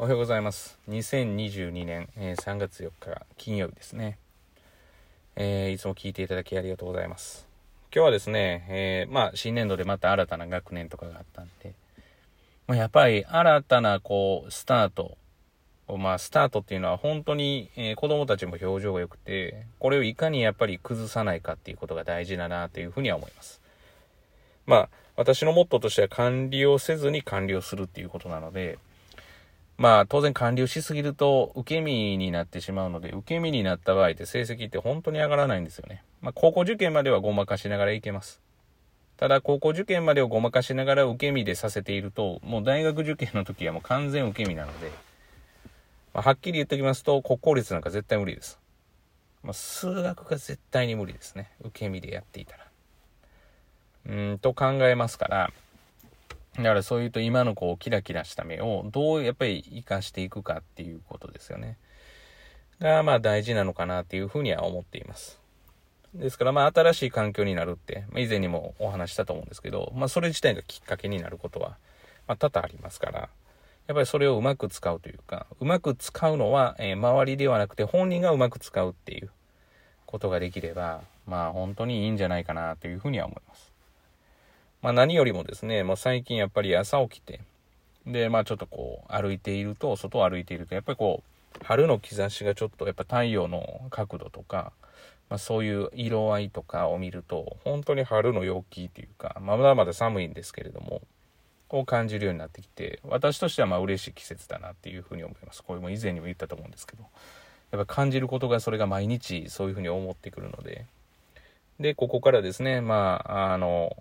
おはようございます。2022年、えー3月4日金曜日ですね。えーいつも聞いていただきありがとうございます。今日はですね、えーまあ新年度でまた新たな学年とかがあったんで、まあ、やっぱり新たなこうスタート、まあスタートっていうのは本当に、えー子供たちも表情が良くて、これをいかにやっぱり崩さないかっていうことが大事だなというふうには思います。まあ私のモットーとしては管理をせずに管理をするっていうことなので、まあ当然管理をしすぎると受け身になってしまうので、受け身になった場合って成績って本当に上がらないんですよね。まあ高校受験まではごまかしながらいけます。ただ高校受験までをごまかしながら受け身でさせていると、もう大学受験の時はもう完全受け身なので、まあ、はっきり言っておきますと、国公立なんか絶対無理です。まあ、数学が絶対に無理ですね。受け身でやっていたら。うーん、と考えますから、だからそういうと今のこうキラキラした目をどうやっぱり活かしていくかっていうことですよね。がまあ大事なのかなっていうふうには思っています。ですからまあ新しい環境になるって、まあ、以前にもお話ししたと思うんですけど、まあそれ自体がきっかけになることは、まあ多々ありますから、やっぱりそれをうまく使うというか、うまく使うのは、えー周りではなくて本人がうまく使うっていうことができれば、まあ本当にいいんじゃないかなというふうには思います。まあ何よりもですね、もう最近やっぱり朝起きて、で、まあちょっとこう歩いていると、外を歩いていると、やっぱりこう、春の兆しがちょっとやっぱ太陽の角度とか、まあそういう色合いとかを見ると、本当に春の陽気というか、まあまだまだ寒いんですけれども、を感じるようになってきて、私としてはまあ嬉しい季節だなっていうふうに思います。これも以前にも言ったと思うんですけど、やっぱ感じることがそれが毎日そういうふうに思ってくるので、で、ここからですね、まあ、あの、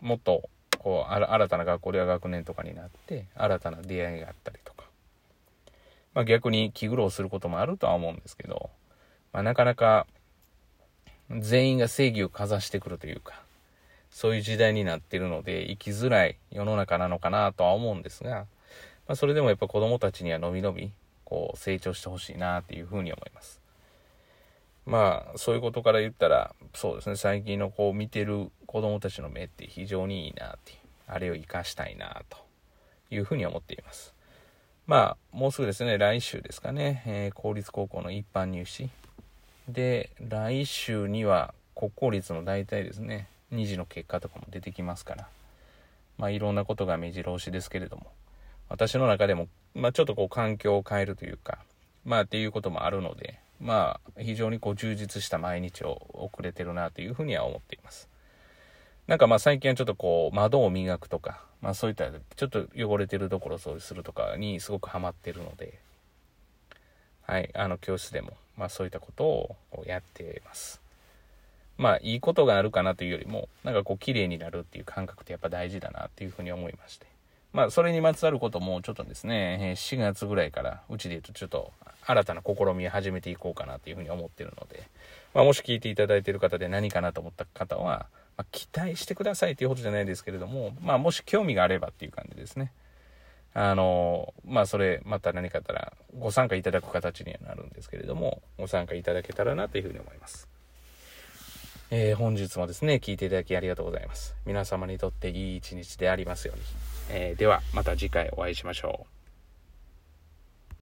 もっと、こう、新たな学校では学年とかになって、新たな出会いがあったりとか、まあ逆に気苦労することもあるとは思うんですけど、まあなかなか、全員が正義をかざしてくるというか、そういう時代になってるので、生きづらい世の中なのかなとは思うんですが、まあそれでもやっぱ子供たちにはのびのび、こう、成長してほしいなっていうふうに思います。まあ、そういうことから言ったら、そうですね、最近のこう見てる子供たちの目って非常にいいなって、あれを活かしたいなというふうに思っています。まあ、もうすぐですね、来週ですかね、えー公立高校の一般入試。で、来週には国公立の大体ですね、2次の結果とかも出てきますから、まあいろんなことが目白押しですけれども、私の中でも、まあちょっとこう環境を変えるというか、まあっていうこともあるので、まあ非常にこう充実した毎日を送れてるなというふうには思っています。なんかまあ最近はちょっとこう窓を磨くとか、まあそういったちょっと汚れてるところを掃除するとかにすごくハマってるので、はい、あの教室でも、まあそういったことをやってます。まあいいことがあるかなというよりも、なんかこう綺麗になるっていう感覚ってやっぱ大事だなっていうふうに思いまして。まあそれにまつわることもちょっとですね、4月ぐらいからうちで言うとちょっと新たな試みを始めていこうかなというふうに思ってるので、まあもし聞いていただいている方で何かなと思った方は、まあ、期待してくださいということじゃないですけれども、まあもし興味があればっていう感じですね。あの、まあそれまた何かあったらご参加いただく形にはなるんですけれども、ご参加いただけたらなというふうに思います。えー本日もですね、聞いていただきありがとうございます。皆様にとっていい一日でありますように。えーでは、また次回お会いしましょう。